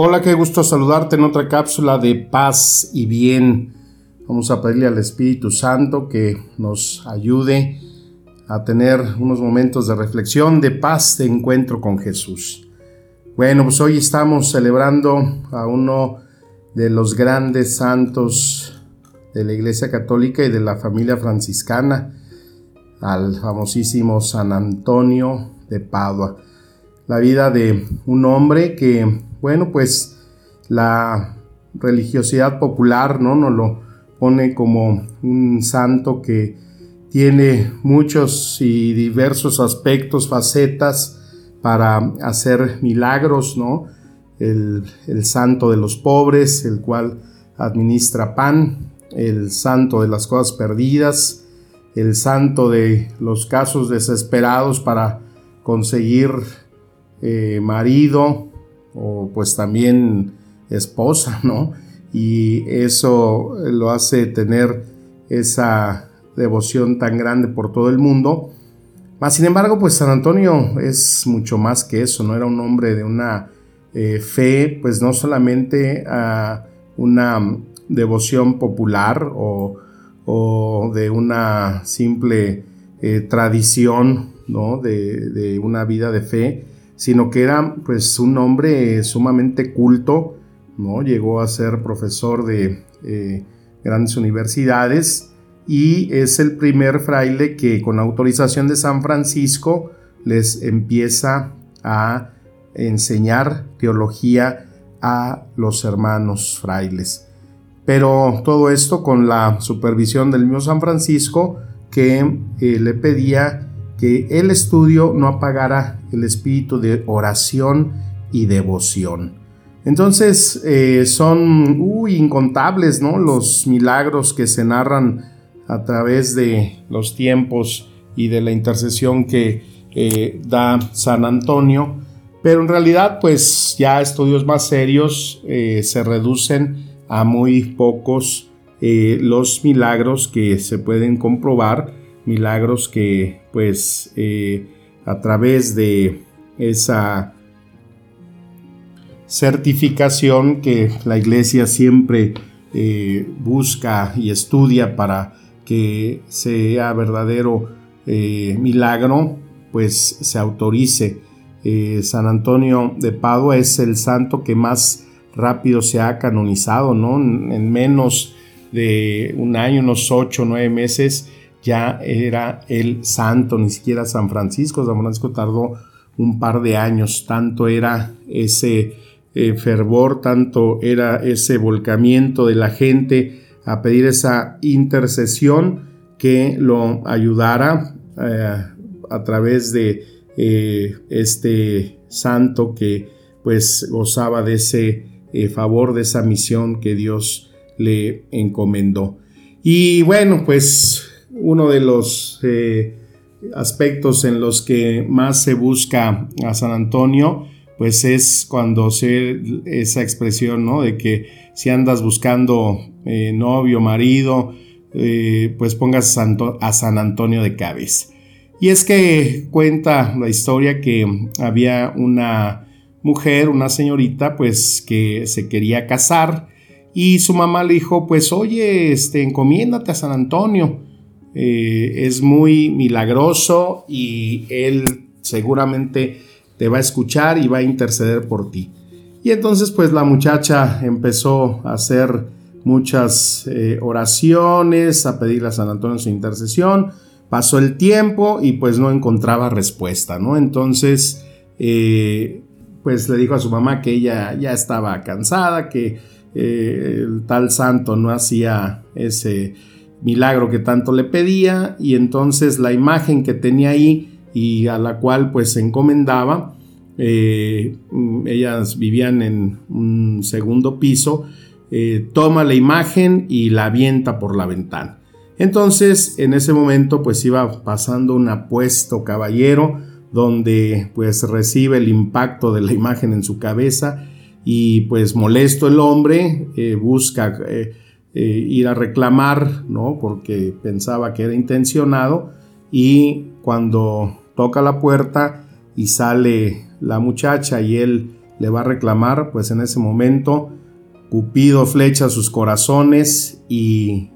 Hola, qué gusto saludarte en otra cápsula de paz y bien. Vamos a pedirle al Espíritu Santo que nos ayude a tener unos momentos de reflexión, de paz, de encuentro con Jesús. Bueno, pues hoy estamos celebrando a uno de los grandes santos de la Iglesia Católica y de la familia franciscana, al famosísimo San Antonio de Padua. La vida de un hombre que bueno, pues la religiosidad popular, ¿no? Nos lo pone como un santo que tiene muchos y diversos aspectos, facetas para hacer milagros, ¿no? El, el, santo de los pobres, el cual administra pan, el santo de las cosas perdidas, el santo de los casos desesperados para conseguir eh, marido, o pues también esposa, ¿no? Y eso lo hace tener esa devoción tan grande por todo el mundo. Mas, sin embargo, pues San Antonio es mucho más que eso, ¿no? Era un hombre de una eh, fe, pues no solamente a una devoción popular o, de una simple eh, tradición, ¿no? De una vida de fe, sino que era pues un hombre sumamente culto, ¿no? Llegó a ser profesor de eh, grandes universidades y es el primer fraile que con autorización de San Francisco les empieza a enseñar teología a los hermanos frailes. Pero todo esto con la supervisión del mismo San Francisco que eh, le pedía que el estudio no apagara el espíritu de oración y devoción. Entonces eh, son incontables ¿no? los milagros que se narran a través de los tiempos y de la intercesión que eh, da San Antonio, pero en realidad pues ya estudios más serios eh, se reducen a muy pocos los milagros que se pueden comprobar milagros que pues eh, a través de esa certificación que la iglesia siempre eh, busca y estudia para que sea verdadero eh, milagro, pues se autorice. San Antonio de Padua es el santo que más rápido se ha canonizado, ¿no? En menos de un año, unos ocho nueve meses, ya era el santo, ni siquiera San Francisco. San Francisco tardó un par de años, tanto era ese eh, fervor, tanto era ese volcamiento de la gente a pedir esa intercesión que lo ayudara eh, a través de eh, este santo que pues gozaba de ese favor, de esa misión que Dios le encomendó. Y bueno, pues uno de los eh, aspectos en los que más se busca a San Antonio, pues es cuando se esa expresión, ¿no? De que si andas buscando eh, novio, marido, eh, pues pongas a San Antonio de cabeza. Y es que cuenta la historia que había una mujer, una señorita, pues que se quería casar y su mamá le dijo, pues oye, este, encomiéndate a San Antonio. Eh, es muy milagroso y Él seguramente te va a escuchar y va a interceder por ti. Y entonces pues la muchacha empezó a hacer muchas eh, oraciones, a pedirle a San Antonio su intercesión. Pasó el tiempo y pues no encontraba respuesta, ¿no? Entonces eh, pues le dijo a su mamá que ella ya estaba cansada, que el tal santo no hacía ese milagro que tanto le pedía y entonces la imagen que tenía ahí y a la cual pues se encomendaba eh, ellas vivían en un segundo piso, eh, toma la imagen y la avienta por la ventana. Entonces, en ese momento, pues iba pasando un apuesto caballero donde pues recibe el impacto de la imagen en su cabeza y pues molesto el hombre eh, busca ir a reclamar, ¿no? Porque pensaba que era intencionado y cuando toca la puerta y sale la muchacha y él le va a reclamar, pues en ese momento Cupido flecha sus corazones y,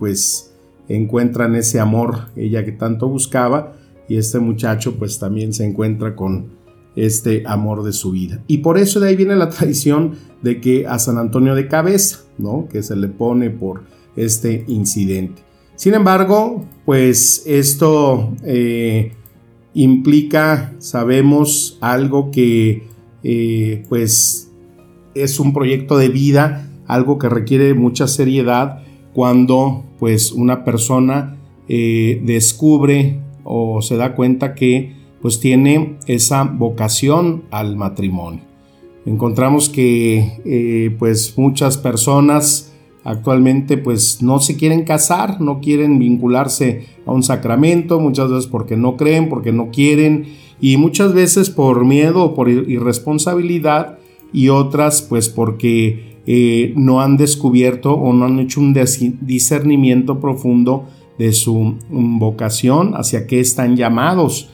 pues encuentran ese amor, ella que tanto buscaba, y este muchacho pues también se encuentra con este amor de su vida. Y por eso de ahí viene la tradición de que a San Antonio de cabeza, ¿no? Que se le pone por este incidente. Sin embargo, pues esto eh, implica, sabemos, algo que eh, pues es un proyecto de vida, algo que requiere mucha seriedad cuando pues una persona eh, descubre o se da cuenta que pues tiene esa vocación al matrimonio. Encontramos que eh, pues muchas personas actualmente pues no se quieren casar, no quieren vincularse a un sacramento, muchas veces porque no creen, porque no quieren y muchas veces por miedo o por irresponsabilidad y otras pues porque eh, no han descubierto o no han hecho un discernimiento profundo de su vocación, hacia qué están llamados.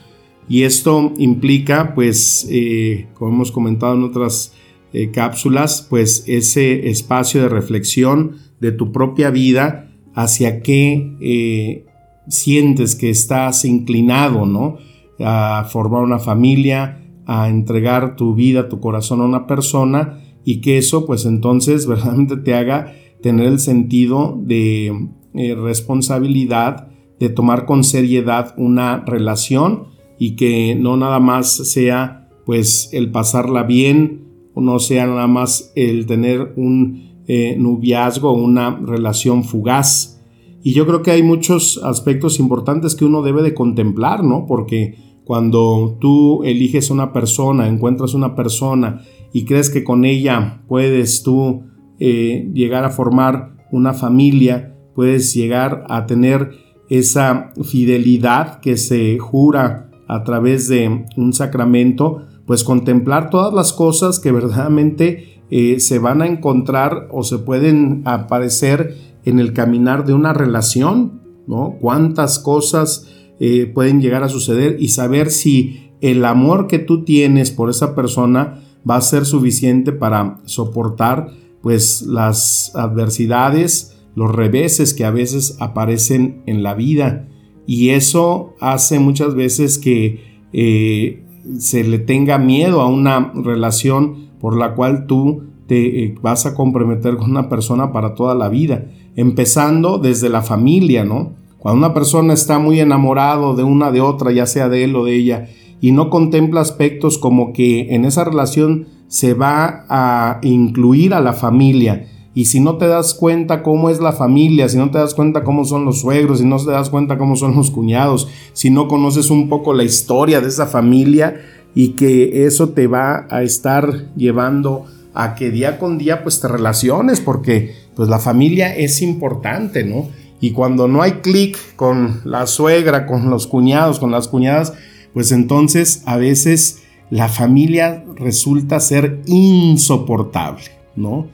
Y esto implica, pues, eh, como hemos comentado en otras eh, cápsulas, pues ese espacio de reflexión de tu propia vida hacia qué eh, sientes que estás inclinado, ¿no? A formar una familia, a entregar tu vida, tu corazón a una persona y que eso pues entonces verdaderamente te haga tener el sentido de responsabilidad, de tomar con seriedad una relación y que no nada más sea pues el pasarla bien, no sea nada más el tener un eh, noviazgo, una relación fugaz. Y yo creo que hay muchos aspectos importantes que uno debe de contemplar, ¿no? Porque cuando tú eliges una persona, encuentras una persona y crees que con ella puedes tú eh, llegar a formar una familia, puedes llegar a tener esa fidelidad que se jura a través de un sacramento, pues contemplar todas las cosas que verdaderamente eh, se van a encontrar o se pueden aparecer en el caminar de una relación, ¿no? Cuántas cosas eh, pueden llegar a suceder y saber si el amor que tú tienes por esa persona va a ser suficiente para soportar pues las adversidades, los reveses que a veces aparecen en la vida y eso hace muchas veces que eh, se le tenga miedo a una relación por la cual tú te eh, vas a comprometer con una persona para toda la vida, empezando desde la familia, ¿no? Cuando una persona está muy enamorado de una de otra, ya sea de él o de ella, y no contempla aspectos como que en esa relación se va a incluir a la familia, y si no te das cuenta cómo es la familia, si no te das cuenta cómo son los suegros, si no te das cuenta cómo son los cuñados, si no conoces un poco la historia de esa familia y que eso te va a estar llevando a que día con día pues te relaciones porque pues la familia es importante, ¿no? Y cuando no hay clic con la suegra, con los cuñados, con las cuñadas, pues entonces a veces la familia resulta ser insoportable, ¿no?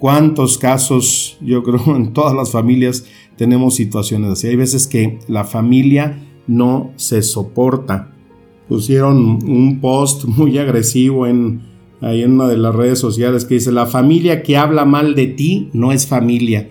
¿Cuántos casos, yo creo, en todas las familias tenemos situaciones así? Hay veces que la familia no se soporta. Pusieron un post muy agresivo en, ahí en una de las redes sociales que dice, la familia que habla mal de ti no es familia.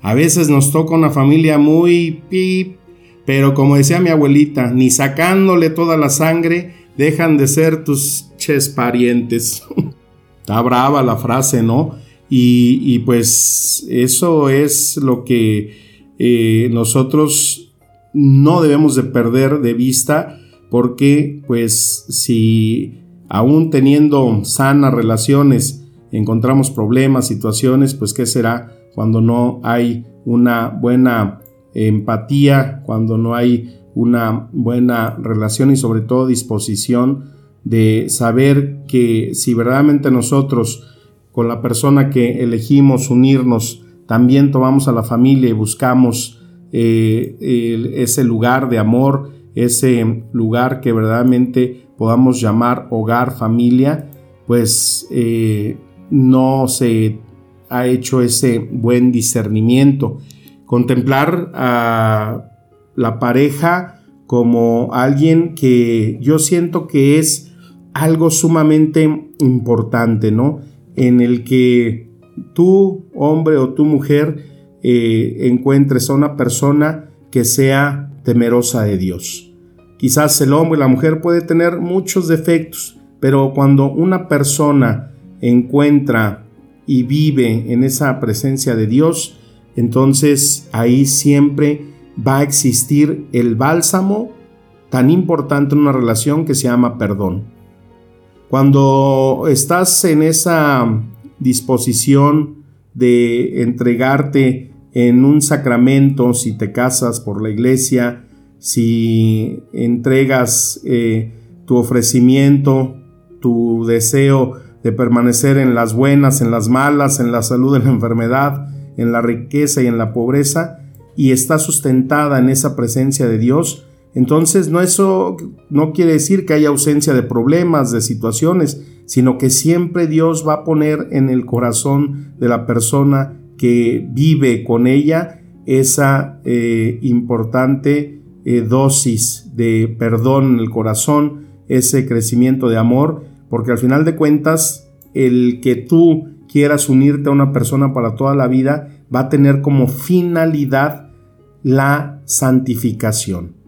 A veces nos toca una familia muy pip, pero como decía mi abuelita, ni sacándole toda la sangre dejan de ser tus ches parientes. Está brava la frase, ¿no? Y, pues eso es lo que eh, nosotros no debemos de perder de vista porque pues si aún teniendo sanas relaciones encontramos problemas, situaciones, pues qué será cuando no hay una buena empatía, cuando no hay una buena relación y sobre todo disposición de saber que si verdaderamente nosotros con la persona que elegimos unirnos, también tomamos a la familia y buscamos eh, ese lugar de amor, ese lugar que verdaderamente podamos llamar hogar, familia, pues eh, no se ha hecho ese buen discernimiento. Contemplar a la pareja como alguien que yo siento que es algo sumamente importante, ¿no? En el que tú, hombre o tu mujer, eh, encuentres a una persona que sea temerosa de Dios. Quizás el hombre y la mujer puede tener muchos defectos, pero cuando una persona encuentra y vive en esa presencia de Dios, entonces ahí siempre va a existir el bálsamo tan importante en una relación que se llama perdón. Cuando estás en esa disposición de entregarte en un sacramento, si te casas por la iglesia, si entregas eh, tu ofrecimiento, tu deseo de permanecer en las buenas, en las malas, en la salud, en la enfermedad, en la riqueza y en la pobreza, y está sustentada en esa presencia de Dios, entonces no eso no quiere decir que haya ausencia de problemas, de situaciones, sino que siempre Dios va a poner en el corazón de la persona que vive con ella esa eh, importante eh, dosis de perdón en el corazón, ese crecimiento de amor, porque al final de cuentas el que tú quieras unirte a una persona para toda la vida va a tener como finalidad la santificación.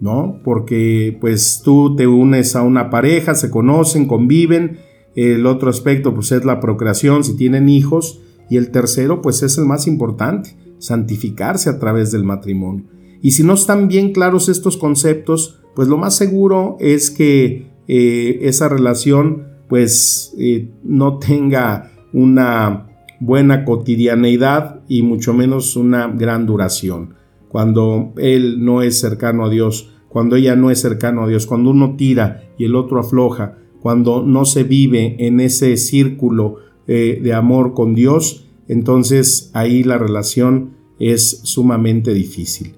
¿No? Porque pues tú te unes a una pareja, se conocen, conviven, el otro aspecto pues es la procreación si tienen hijos y el tercero pues es el más importante, santificarse a través del matrimonio. Y si no están bien claros estos conceptos, pues lo más seguro es que eh, esa relación pues eh, no tenga una buena cotidianeidad y mucho menos una gran duración. Cuando él no es cercano a Dios, cuando ella no es cercano a Dios, cuando uno tira y el otro afloja, cuando no se vive en ese círculo eh, de amor con Dios, entonces ahí la relación es sumamente difícil.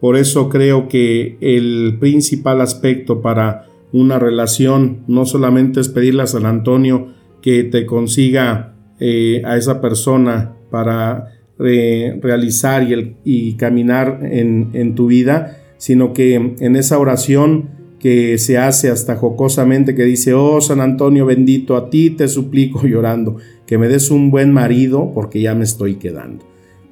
Por eso creo que el principal aspecto para una relación no solamente es pedirle a San Antonio que te consiga eh, a esa persona para eh, realizar y, y caminar en, en, tu vida, sino que en esa oración que se hace hasta jocosamente, que dice, oh San Antonio bendito, a ti te suplico llorando, que me des un buen marido porque ya me estoy quedando.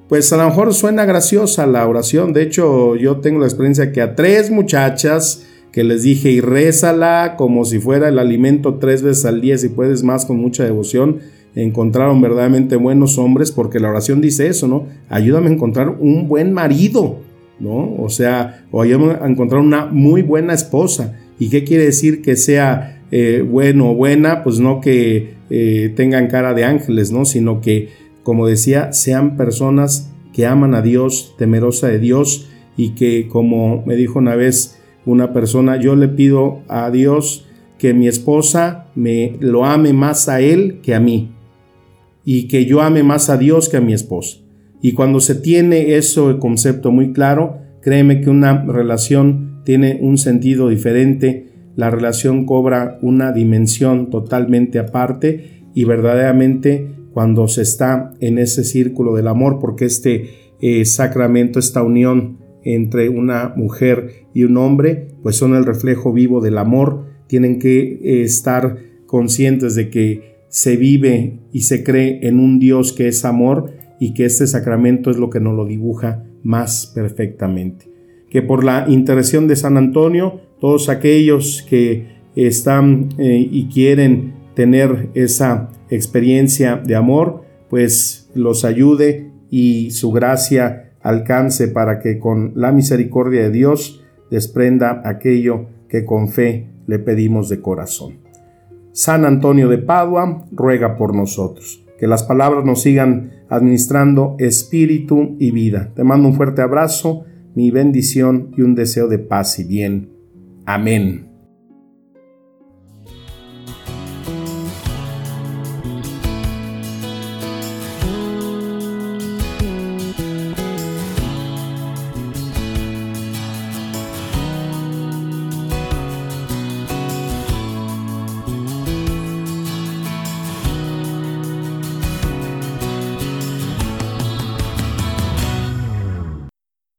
Pues a lo mejor suena graciosa la oración, de hecho yo tengo la experiencia que a tres muchachas, que les dije y rézala como si fuera el alimento tres veces al día, si puedes más con mucha devoción. Encontraron verdaderamente buenos hombres, porque la oración dice eso, ¿no? Ayúdame a encontrar un buen marido, ¿no? O sea, o ayúdame a encontrar una muy buena esposa. ¿Y qué quiere decir que sea eh, bueno o buena? Pues no que eh, tengan cara de ángeles, ¿no? Sino que, como decía, sean personas que aman a Dios, temerosa de Dios, y que, como me dijo una vez, una persona, yo le pido a Dios que mi esposa me lo ame más a él que a mí y que yo ame más a Dios que a mi esposa. Y cuando se tiene eso el concepto muy claro, créeme que una relación tiene un sentido diferente, la relación cobra una dimensión totalmente aparte y verdaderamente cuando se está en ese círculo del amor, porque este eh, sacramento, esta unión entre una mujer y un hombre, pues son el reflejo vivo del amor, tienen que eh, estar conscientes de que se vive y se cree en un Dios que es amor y que este sacramento es lo que nos lo dibuja más perfectamente. Que por la intercesión de San Antonio, todos aquellos que están eh, y quieren tener esa experiencia de amor, pues los ayude y su gracia alcance para que con la misericordia de Dios desprenda aquello que con fe le pedimos de corazón. San Antonio de Padua ruega por nosotros. Que las palabras nos sigan administrando espíritu y vida. Te mando un fuerte abrazo, mi bendición y un deseo de paz y bien. Amén.